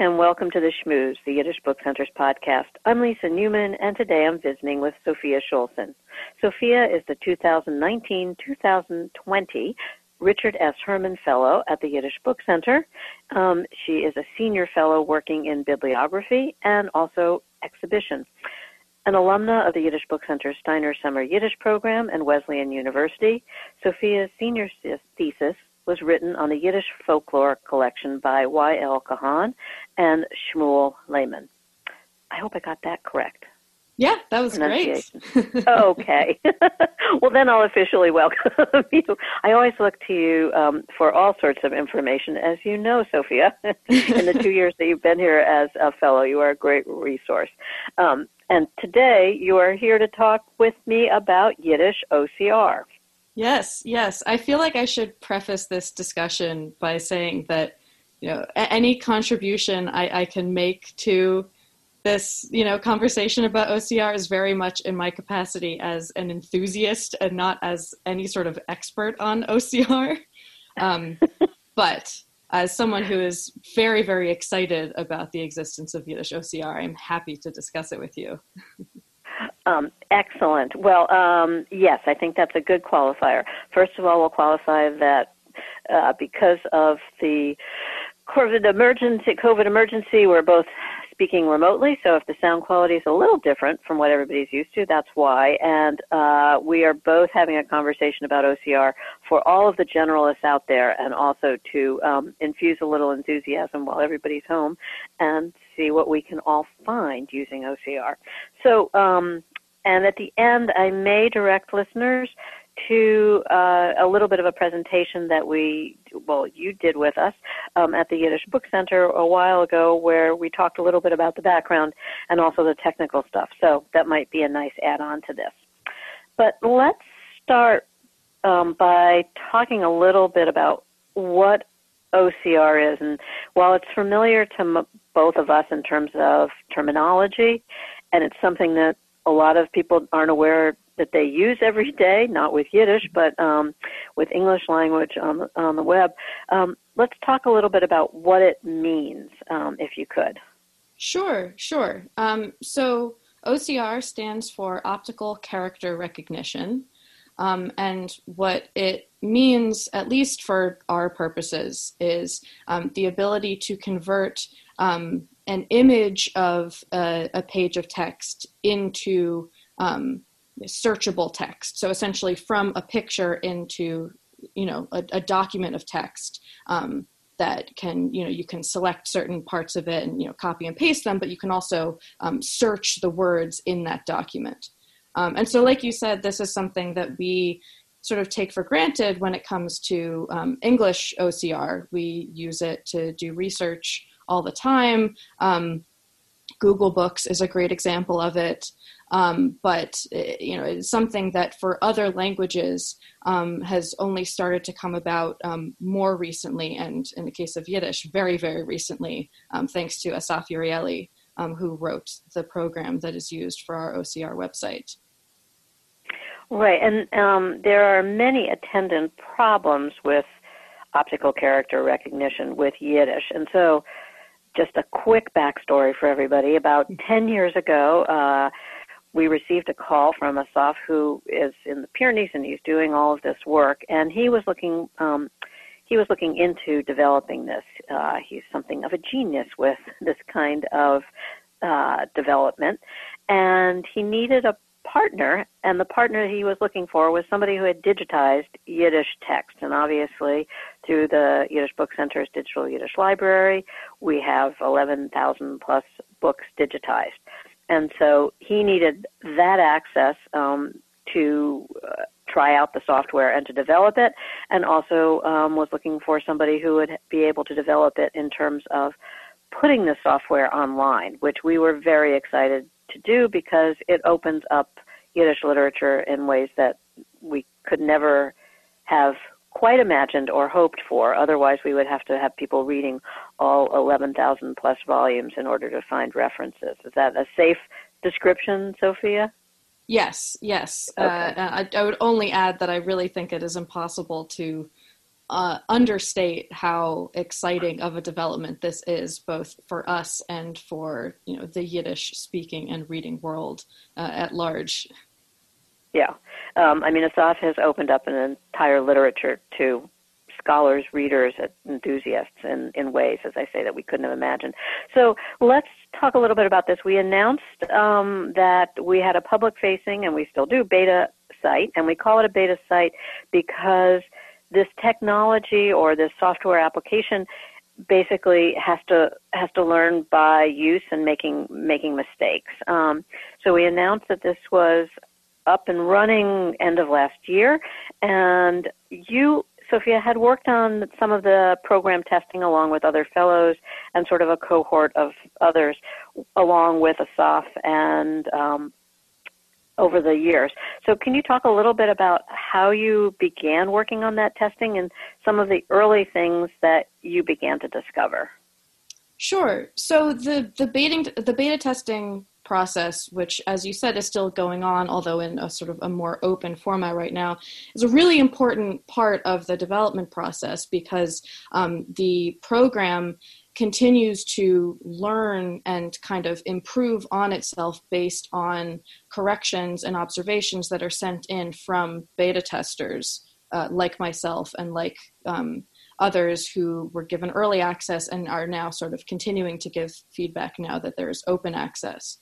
And welcome to the Schmooze, the Yiddish Book Center's podcast. I'm Lisa Newman, and today I'm visiting with Sophia Shoulson. Sophia is the 2019-2020 Richard S. Herman Fellow at the Yiddish Book Center. Um, she is a senior fellow working in bibliography and also exhibition. An alumna of the Yiddish Book Center's Steiner Summer Yiddish program and Wesleyan University, Sophia's senior thesis was written on the Yiddish folklore collection by Y.L. Kahan and Shmuel Lehman. I hope I got that correct. Yeah, that was great. okay. well, then I'll officially welcome you. I always look to you um, for all sorts of information. As you know, Sophia, in the two years that you've been here as a fellow, you are a great resource. Um, and today you are here to talk with me about Yiddish OCR. Yes, yes. I feel like I should preface this discussion by saying that you know any contribution I, I can make to this you know conversation about OCR is very much in my capacity as an enthusiast and not as any sort of expert on OCR. Um, but as someone who is very very excited about the existence of Yiddish OCR, I'm happy to discuss it with you. Um, excellent. Well, um, yes, I think that's a good qualifier. First of all, we'll qualify that uh, because of the COVID emergency, COVID emergency, we're both speaking remotely, so if the sound quality is a little different from what everybody's used to, that's why. And uh, we are both having a conversation about OCR for all of the generalists out there, and also to um, infuse a little enthusiasm while everybody's home, and see what we can all find using OCR. So, um, and at the end, I may direct listeners to uh, a little bit of a presentation that we, well, you did with us um, at the Yiddish Book Center a while ago, where we talked a little bit about the background and also the technical stuff. So that might be a nice add-on to this. But let's start um, by talking a little bit about what OCR is, and while it's familiar to m- both of us in terms of terminology, and it's something that a lot of people aren't aware that they use every day, not with Yiddish, but um, with English language on the, on the web. Um, let's talk a little bit about what it means, um, if you could. Sure, sure. Um, so OCR stands for Optical Character Recognition. Um, and what it means, at least for our purposes, is um, the ability to convert an image of a, a, page of text into um, searchable text. So essentially, from a picture into you know a, a document of text um, that can you know you can select certain parts of it and you know copy and paste them, but you can also um, search the words in that document. Um, and so, like you said, this is something that we sort of take for granted when it comes to um, English OCR. We use it to do research all the time. Um, Google Books is a great example of it. Um, but eh, you know, it's something that for other languages um, has only started to come about um, more recently, and in the case of Yiddish, very very recently, um, thanks to Asaf Urieli, um, who wrote the program that is used for our OCR website. Right, and um, there are many attendant problems with optical character recognition with Yiddish, and so just a quick backstory for everybody. About 10 years ago, uh, we received a call from Asaf, who is in the Pyrenees and he's doing all of this work, and he was looking. Um, he was looking into developing this. Uh, he's something of a genius with this kind of uh, development, and he needed a partner, and the partner he was looking for was somebody who had digitized Yiddish text. And obviously, through the Yiddish Book Center's Digital Yiddish Library, we have 11,000 plus books digitized. And so he needed that access um, to uh, try out the software and to develop it, and also um, was looking for somebody who would be able to develop it in terms of putting the software online, which we were very excited to do because it opens up Yiddish literature in ways that we could never have quite imagined or hoped for. Otherwise, we would have to have people reading all 11,000 plus volumes in order to find references. Is that a safe description, Sophia? Yes, yes. Uh, okay. Uh, I, I, would only add that I really think it is impossible to uh, understate how exciting of a development this is, both for us and for you know the Yiddish speaking and reading world uh, at large. Yeah, um, I mean, Asaf has opened up an entire literature to scholars, readers, enthusiasts in, in ways, as I say, that we couldn't have imagined. So let's talk a little bit about this. We announced um, that we had a public facing, and we still do, beta site, and we call it a beta site because this technology or this software application basically has to has to learn by use and making making mistakes. Um, so we announced that this was up and running end of last year, and you Sophia had worked on some of the program testing along with other fellows and sort of a cohort of others along with Asaf and um, over the years. So can you talk a little bit about how you began working on that testing and some of the early things that you began to discover? Sure. So the the beta the beta testing process, which, as you said, is still going on, although in a sort of a more open format right now, is a really important part of the development process because um, the program continues to learn and kind of improve on itself based on corrections and observations that are sent in from beta testers uh, like myself and like um, others who were given early access and are now sort of continuing to give feedback now that there's open access.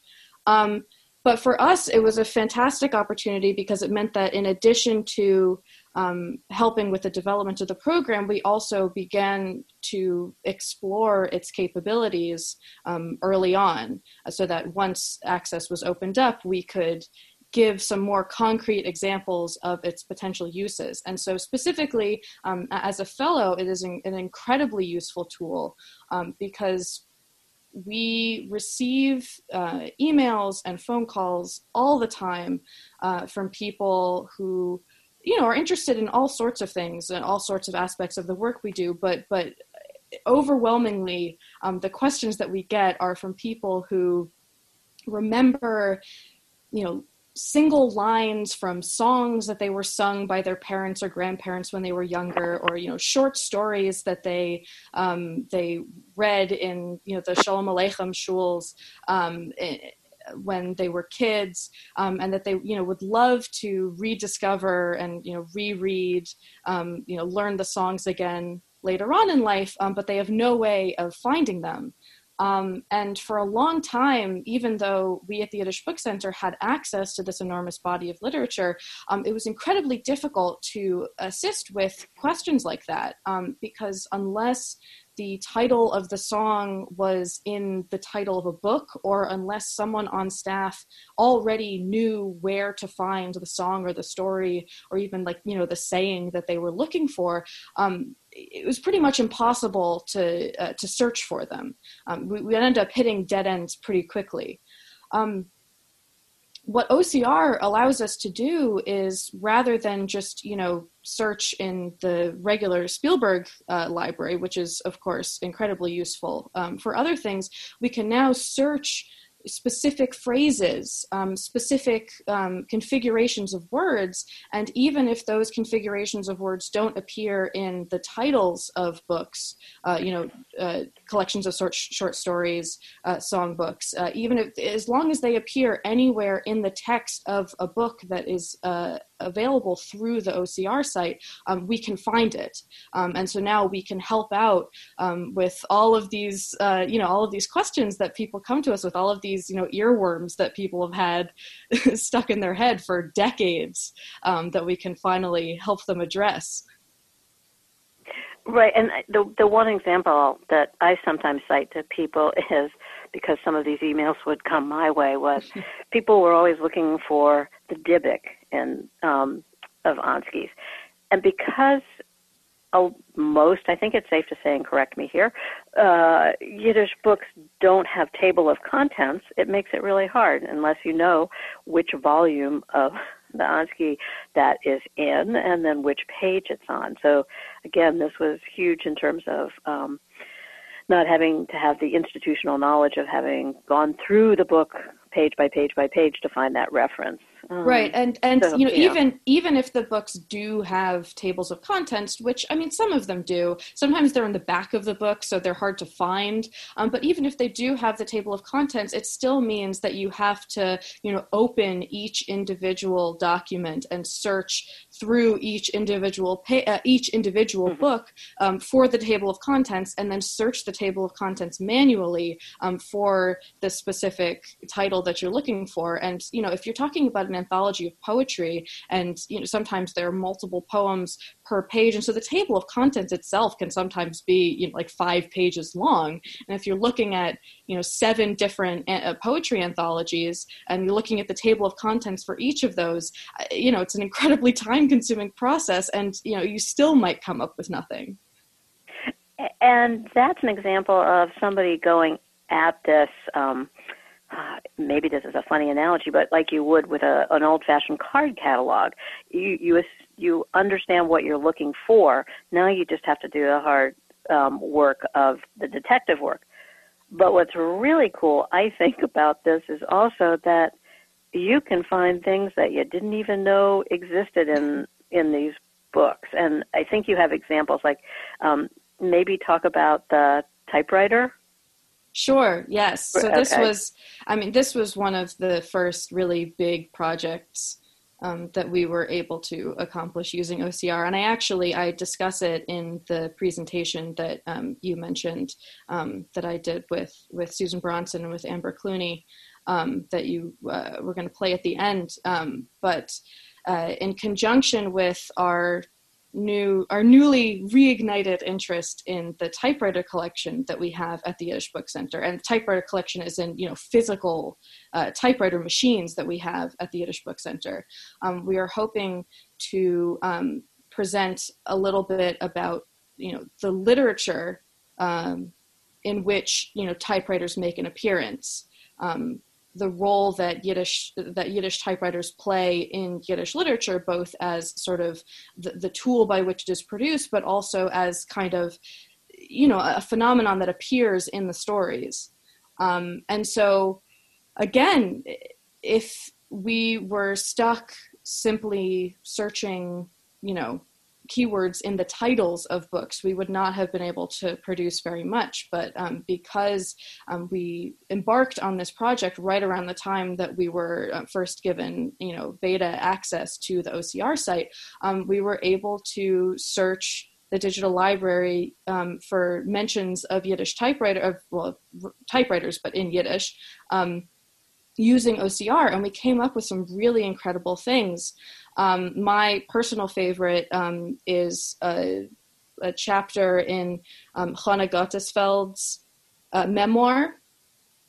Um, but for us, it was a fantastic opportunity because it meant that in addition to um, helping with the development of the program, we also began to explore its capabilities um, early on so that once access was opened up, we could give some more concrete examples of its potential uses. And so, specifically, um, as a fellow, it is an, incredibly useful tool um, because we receive uh, emails and phone calls all the time uh, from people who you know are interested in all sorts of things and all sorts of aspects of the work we do but but overwhelmingly um, the questions that we get are from people who remember you know single lines from songs that they were sung by their parents or grandparents when they were younger, or you know short stories that they um, they read in you know the Shalom Aleichem shuls. Um, eh, when they were kids um, and that they you know would love to rediscover and you know reread um, you know learn the songs again later on in life um, but they have no way of finding them um, and for a long time, even though we at the Yiddish Book Center had access to this enormous body of literature, um, it was incredibly difficult to assist with questions like that um, because unless the title of the song was in the title of a book, or unless someone on staff already knew where to find the song or the story, or even like, you know, the saying that they were looking for, um, it was pretty much impossible to, uh, to search for them. Um, we, we ended up hitting dead ends pretty quickly. Um, what OCR allows us to do is rather than just you know search in the regular Spielberg uh, library, which is of course incredibly useful. Um, for other things, we can now search specific phrases, um, specific um, configurations of words, and even if those configurations of words don't appear in the titles of books, uh, you know, uh, collections of short, short stories, uh, songbooks, uh, even if, as long as they appear anywhere in the text of a book that is uh, available through the OCR site, um, we can find it. Um, and so now we can help out um, with all of these, uh, you know, all of these questions that people come to us with, all of these, you know, earworms that people have had stuck in their head for decades um, that we can finally help them address. Right, and the the one example that I sometimes cite to people is because some of these emails would come my way was people were always looking for the Dybbuk in um, of Ansky's, and because uh, most, I think it's safe to say, and correct me here, uh, Yiddish books don't have table of contents. It makes it really hard unless you know which volume of the Ansky that is in and then which page it's on. So again, this was huge in terms of um, not having to have the institutional knowledge of having gone through the book page by page by page to find that reference. Um, right, and and so, you know yeah. even even if the books do have tables of contents, which I mean some of them do. Sometimes they're in the back of the book, so they're hard to find. Um, but even if they do have the table of contents, it still means that you have to you know open each individual document and search through each individual pa- uh, each individual mm-hmm. book um, for the table of contents, and then search the table of contents manually um, for the specific title that you're looking for. And you know if you're talking about an anthology of poetry and you know sometimes there are multiple poems per page and so the table of contents itself can sometimes be you know like five pages long. And if you're looking at you know seven different uh, poetry anthologies and you're looking at the table of contents for each of those uh, you know it's an incredibly time consuming process and you know you still might come up with nothing. And that's an example of somebody going at this um, maybe this is a funny analogy, but like you would with a, an old-fashioned card catalog, you you you understand what you're looking for. Now you just have to do the hard um, work of the detective work. But what's really cool, I think, about this is also that you can find things that you didn't even know existed in in these books. And I think you have examples like um, maybe talk about the typewriter Sure, yes. So this was, I mean, this was one of the first really big projects um, that we were able to accomplish using OCR. And I actually, I discuss it in the presentation that um, you mentioned um, that I did with, with Susan Bronson and with Amber Clooney um, that you uh, were going to play at the end. Um, but uh, in conjunction with our new our newly reignited interest in the typewriter collection that we have at the Yiddish Book Center. And typewriter collection is in you know physical uh, typewriter machines that we have at the Yiddish Book Center. Um, we are hoping to um, present a little bit about you know the literature um, in which you know typewriters make an appearance. Um, the role that Yiddish that Yiddish typewriters play in Yiddish literature, both as sort of the, the tool by which it is produced, but also as kind of you know a phenomenon that appears in the stories. Um, and so, again, if we were stuck simply searching, you know, keywords in the titles of books, we would not have been able to produce very much. But um, because um, we embarked on this project right around the time that we were uh, first given, you know, beta access to the OCR site, um, we were able to search the digital library um, for mentions of Yiddish typewriter of well typewriters, but in Yiddish. Using OCR, and we came up with some really incredible things. Um, my personal favorite um, is a, a, chapter in um, Gottesfeld's uh, memoir,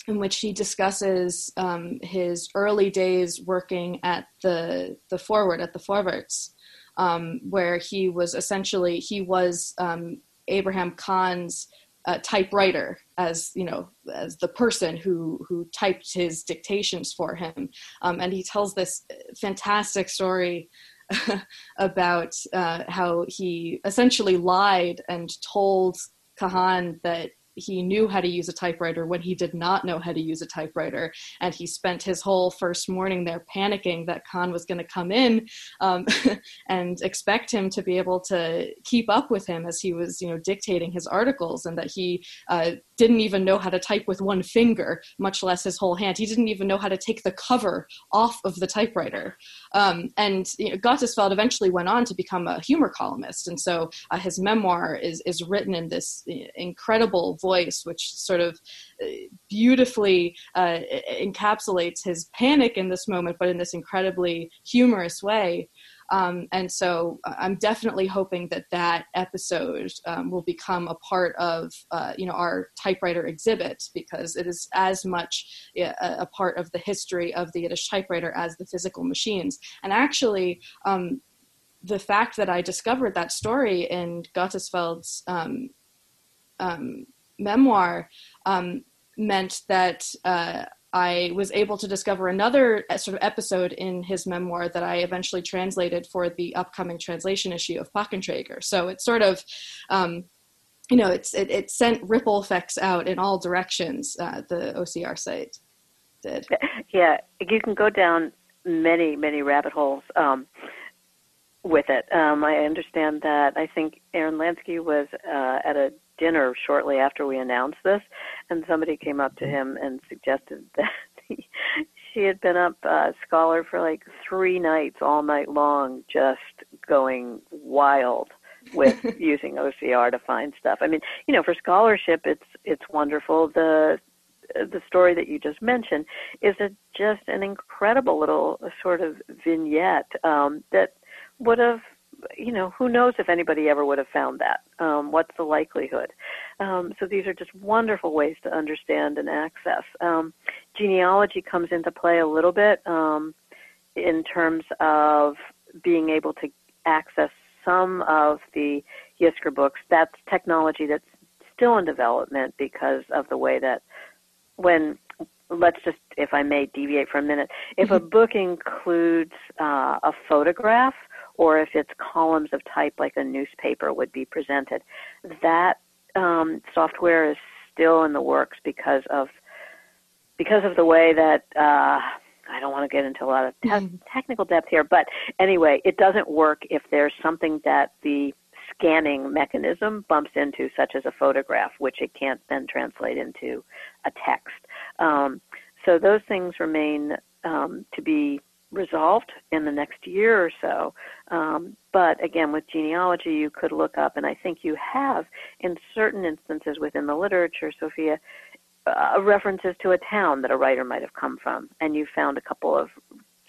in which he discusses um, his early days working at the the Forward at the Vorwärts, um, where he was essentially he was um, Abraham Cahan's uh, typewriter as you know as the person who who typed his dictations for him. Um, and he tells this fantastic story about uh, how he essentially lied and told Cahan that he knew how to use a typewriter when he did not know how to use a typewriter. And he spent his whole first morning there panicking that Cahan was going to come in um, and expect him to be able to keep up with him as he was, you know, dictating his articles, and that he uh, didn't even know how to type with one finger, much less his whole hand. He didn't even know how to take the cover off of the typewriter. Um, and you know, Gottesfeld eventually went on to become a humor columnist, and so uh, his memoir is is written in this uh, incredible voice, which sort of uh, beautifully uh, encapsulates his panic in this moment, but in this incredibly humorous way. Um, and so uh, I'm definitely hoping that that episode um, will become a part of uh, you know our typewriter exhibit because it is as much a, a, part of the history of the Yiddish typewriter as the physical machines. And actually, um, the fact that I discovered that story in Gottesfeld's um, um, memoir um, meant that uh, I was able to discover another uh, sort of episode in his memoir that I eventually translated for the upcoming translation issue of Pakn Treger. So it's sort of, um, you know, it's it, it, sent ripple effects out in all directions. Uh, the OCR site did. Yeah, you can go down many many rabbit holes um, with it. Um, I understand that I think Aaron Lansky was uh, at a dinner shortly after we announced this, and somebody came up to him and suggested that he, she had been up uh, scholar for like three nights, all night long, just going wild with using OCR to find stuff. I mean, you know, for scholarship, it's it's wonderful. The the story that you just mentioned is a, just an incredible little sort of vignette um, that would have you know, who knows if anybody ever would have found that? Um, what's the likelihood? Um, so these are just wonderful ways to understand and access. Um, genealogy comes into play a little bit um, in terms of being able to access some of the Yizkor books. That's technology that's still in development because of the way that when let's just, if I may deviate for a minute, if a mm-hmm. book includes uh, a photograph or if it's columns of type like a newspaper would be presented, that um, software is still in the works because of because of the way that uh, I don't want to get into a lot of te- mm-hmm. technical depth here, but anyway, it doesn't work if there's something that the scanning mechanism bumps into, such as a photograph, which it can't then translate into a text. Um, so those things remain um, to be resolved in the next year or so. Um, but again, with genealogy, you could look up, and I think you have in certain instances within the literature, Sophia, uh, references to a town that a writer might have come from, and you found a couple of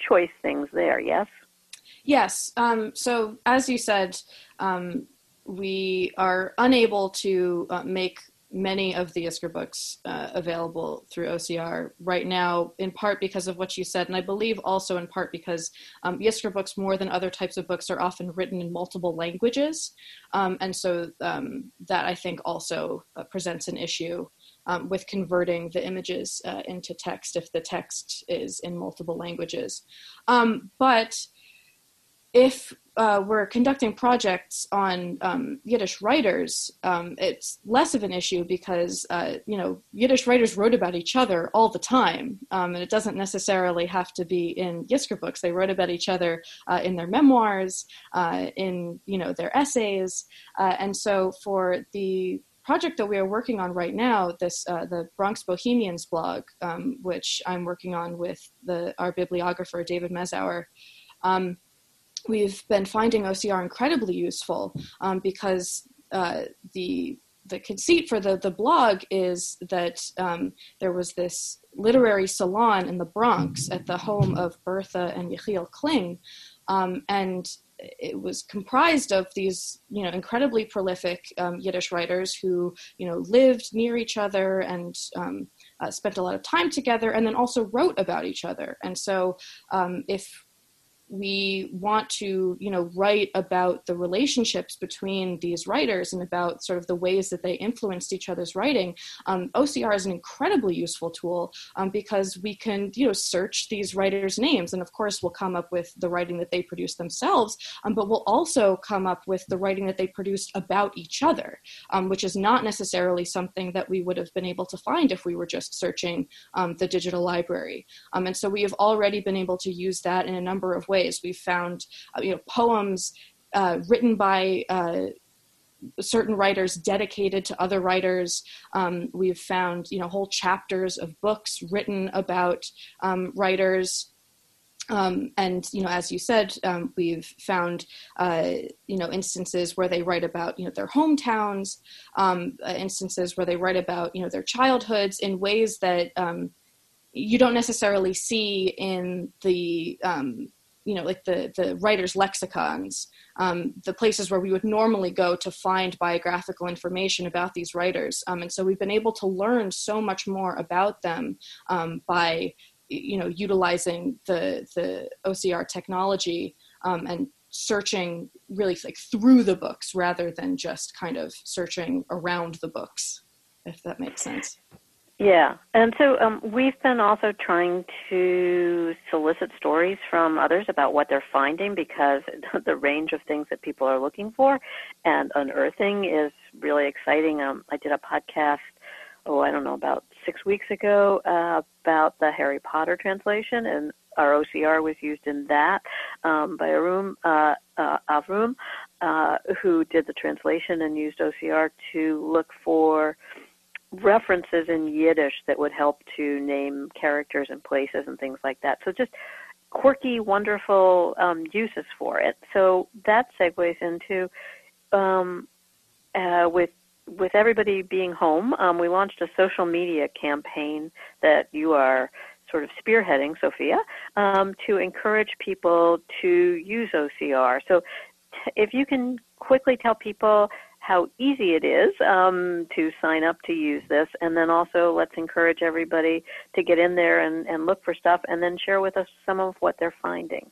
choice things there, yes? Yes. Um, so, as you said, um, we are unable to uh, make many of the Yizkor books uh, available through OCR right now, in part because of what you said, and I believe also in part because um, Yizkor books, more than other types of books, are often written in multiple languages. Um, and so um, that I think also uh, presents an issue um, with converting the images uh, into text if the text is in multiple languages. Um, but if uh, we're conducting projects on um, Yiddish writers, um, it's less of an issue because uh, you know Yiddish writers wrote about each other all the time, um, and it doesn't necessarily have to be in Yizkor books. They wrote about each other uh, in their memoirs, uh, in you know their essays, uh, and so for the project that we are working on right now, this uh, the Bronx Bohemians blog, um, which I'm working on with the our bibliographer David Mazower. Um, we've been finding OCR incredibly useful um, because uh, the the conceit for the the blog is that um, there was this literary salon in the Bronx at the home of Bertha and Yechiel Kling, um, and it was comprised of these you know incredibly prolific um, Yiddish writers who you know lived near each other and um, uh, spent a lot of time together, and then also wrote about each other. And so, um, if we want to you know write about the relationships between these writers and about sort of the ways that they influenced each other's writing. Um, ocr is an incredibly useful tool um, because we can you know search these writers names. And of course we'll come up with the writing that they produced themselves um, but we'll also come up with the writing that they produced about each other um, which is not necessarily something that we would have been able to find if we were just searching um, the digital library. Um, and so we have already been able to use that in a number of ways ways. We've found uh, you know poems uh, written by uh, certain writers dedicated to other writers. Um, we've found you know whole chapters of books written about um, writers. Um, and you know, as you said, um, we've found uh, you know instances where they write about you know their hometowns, um, uh, instances where they write about you know their childhoods in ways that um, you don't necessarily see in the um, you know like the the writers lexicons um, the places where we would normally go to find biographical information about these writers. Um, and so we've been able to learn so much more about them um, by you know utilizing the the ocr technology um, and searching really like through the books rather than just kind of searching around the books if that makes sense yeah, and so um, we've been also trying to solicit stories from others about what they're finding because the range of things that people are looking for and unearthing is really exciting. Um, I did a podcast, oh, I don't know, about six weeks ago uh, about the Harry Potter translation, and our OCR was used in that um, by Arun uh, uh, Avrum, uh, who did the translation and used OCR to look for references in Yiddish that would help to name characters and places and things like that. So just quirky, wonderful um, uses for it. So that segues into um, uh, with with everybody being home, um, we launched a social media campaign that you are sort of spearheading, Sophia, um, to encourage people to use OCR. So t- if you can quickly tell people how easy it is um, to sign up to use this, and then also let's encourage everybody to get in there and, and look for stuff, and then share with us some of what they're finding.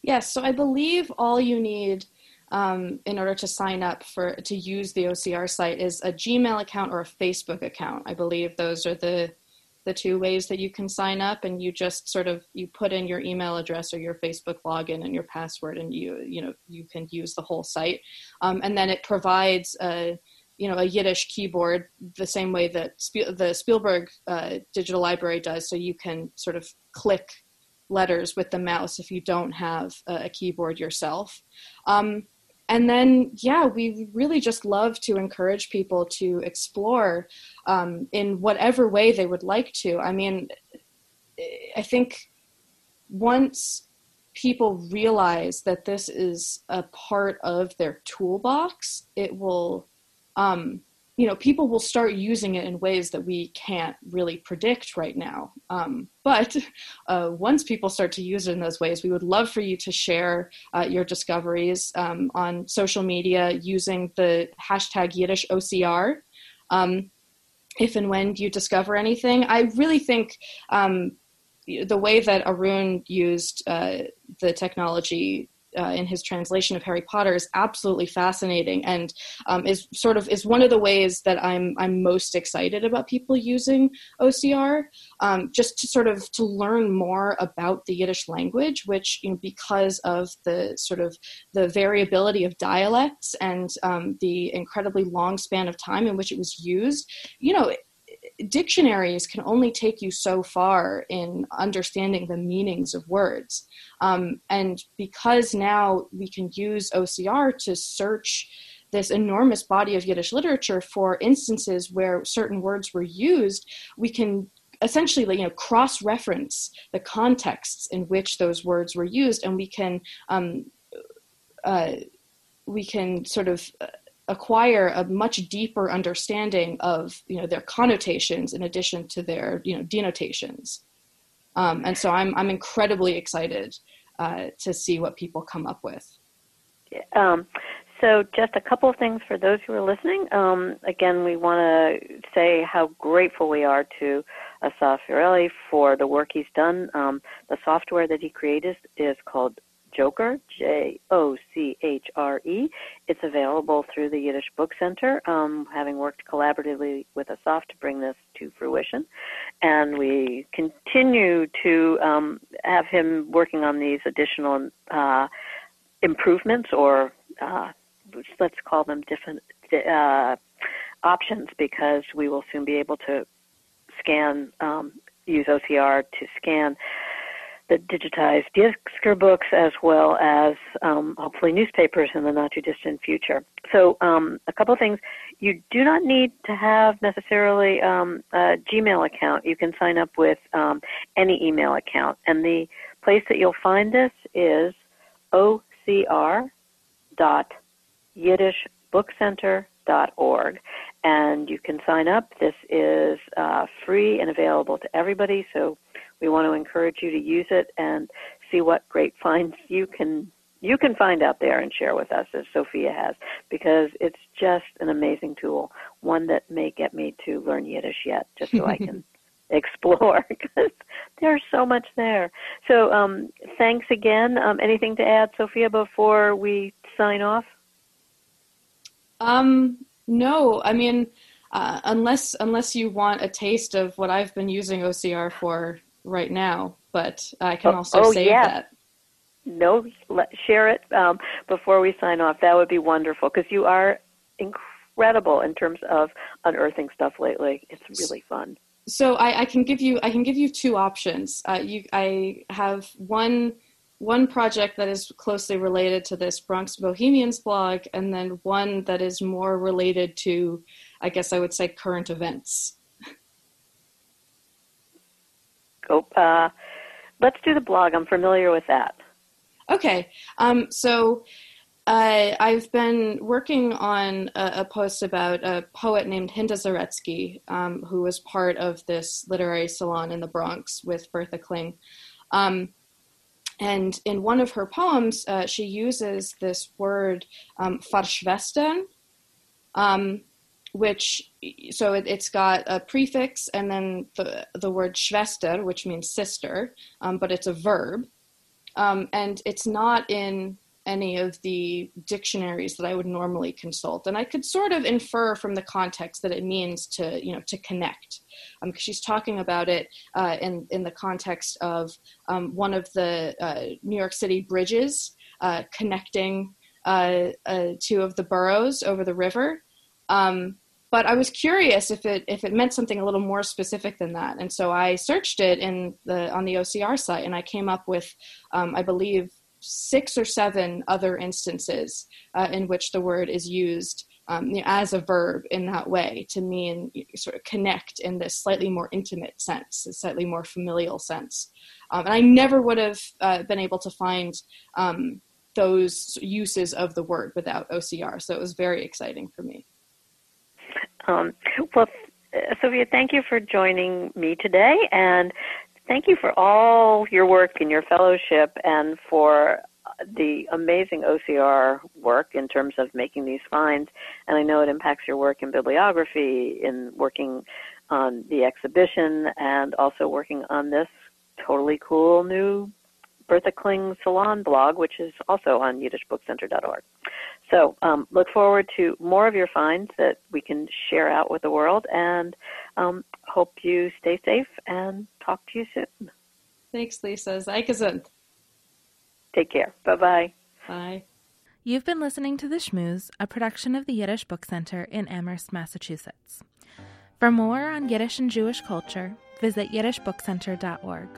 Yes, so I believe all you need um, in order to sign up for to use the OCR site is a Gmail account or a Facebook account. I believe those are the the two ways that you can sign up and you just sort of you put in your email address or your facebook login and your password and you you know you can use the whole site. Um, and then it provides a you know a yiddish keyboard the same way that Spiel, the spielberg uh, digital library does. So you can sort of click letters with the mouse if you don't have a, a keyboard yourself. Um, and then yeah we really just love to encourage people to explore um, in whatever way they would like to. I mean i think once people realize that this is a part of their toolbox it will um, you know people will start using it in ways that we can't really predict right now. Um, but uh, once people start to use it in those ways we would love for you to share uh, your discoveries um, on social media using the hashtag yiddish ocr um, if and when you discover anything. I really think um, the way that arun used uh, the technology uh, in his translation of Harry Potter is absolutely fascinating and um, is sort of is one of the ways that I'm I'm most excited about people using OCR um, just to sort of to learn more about the Yiddish language, which you know because of the sort of the variability of dialects and um, the incredibly long span of time in which it was used, you know dictionaries can only take you so far in understanding the meanings of words. Um, and because now we can use OCR to search this enormous body of Yiddish literature for instances where certain words were used, we can essentially you know cross reference the contexts in which those words were used and we can um, uh, we can sort of uh, acquire a much deeper understanding of you know their connotations in addition to their you know denotations. Um, and so i'm i'm incredibly excited uh, to see what people come up with. Um, so just a couple of things for those who are listening. Um, again we want to say how grateful we are to asaf Urieli for the work he's done. Um, the software that he created is called Jochre, J O C H R E. It's available through the Yiddish Book Center, um, having worked collaboratively with Asaf to bring this to fruition. And we continue to um, have him working on these additional uh, improvements or uh, let's call them different uh, options because we will soon be able to scan, um, use OCR to scan the digitized Yizkor books as well as um, hopefully newspapers in the not too distant future. So um, a couple of things. You do not need to have necessarily um, a Gmail account. You can sign up with um, any email account. And the place that you'll find this is ocr.yiddishbookcenter.org. And you can sign up. This is uh, free and available to everybody. So we want to encourage you to use it and see what great finds you can you can find out there and share with us as Sophia has because it's just an amazing tool. One that may get me to learn Yiddish yet, just so I can explore because there's so much there. So um, thanks again. Um, anything to add, Sophia, before we sign off? Um, no, I mean, uh, unless unless you want a taste of what I've been using OCR for right now, but I can oh, also oh, save yeah. that. No, let, share it um, before we sign off. That would be wonderful because you are incredible in terms of unearthing stuff lately. It's really fun. so I, I, can give you I can give you two options. Uh, you, I have one one project that is closely related to this Bronx Bohemians blog, and then one that is more related to, I guess I would say, current events. Go. Uh, let's do the blog. I'm familiar with that. Okay. Um, so uh, I've been working on a, a, post about a poet named Hinda Zaretsky, um, who was part of this literary salon in the Bronx with Bertha Kling. Um, and in one of her poems, uh, she uses this word um, verschwestern, um, which so it, has got a prefix and then the the word schwester, which means sister, um, but it's a verb, um, and it's not in any of the dictionaries that I would normally consult. And I could sort of infer from the context that it means to, you know, to connect, um, she's talking about it uh, in in the context of um, one of the uh, New York City bridges uh, connecting uh, uh, two of the boroughs over the river. Um, but I was curious if it if it meant something a little more specific than that, and so I searched it in the on the OCR site, and I came up with, um, I believe, six or seven other instances uh, in which the word is used um, you know, as a verb in that way to mean sort of connect in this slightly more intimate sense, a slightly more familial sense. Um, and I never would have uh, been able to find um, those uses of the word without OCR, so it was very exciting for me. Um, well, Sophia, thank you for joining me today, and thank you for all your work in your fellowship and for the amazing OCR work in terms of making these finds. And I know it impacts your work in bibliography, in working on the exhibition, and also working on this totally cool new Bertha Kling Salon blog, which is also on yiddishbookcenter.org. So um, look forward to more of your finds that we can share out with the world, and um, hope you stay safe and talk to you soon. Thanks, Lisa. Sei Take care. Bye-bye. Bye. You've been listening to The Schmooze, a production of the Yiddish Book Center in Amherst, Massachusetts. For more on Yiddish and Jewish culture, visit yiddishbookcenter.org.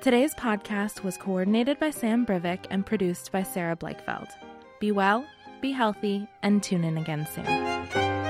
Today's podcast was coordinated by Sam Brivik and produced by Sarah Blakefeld. Be well, be healthy, and tune in again soon.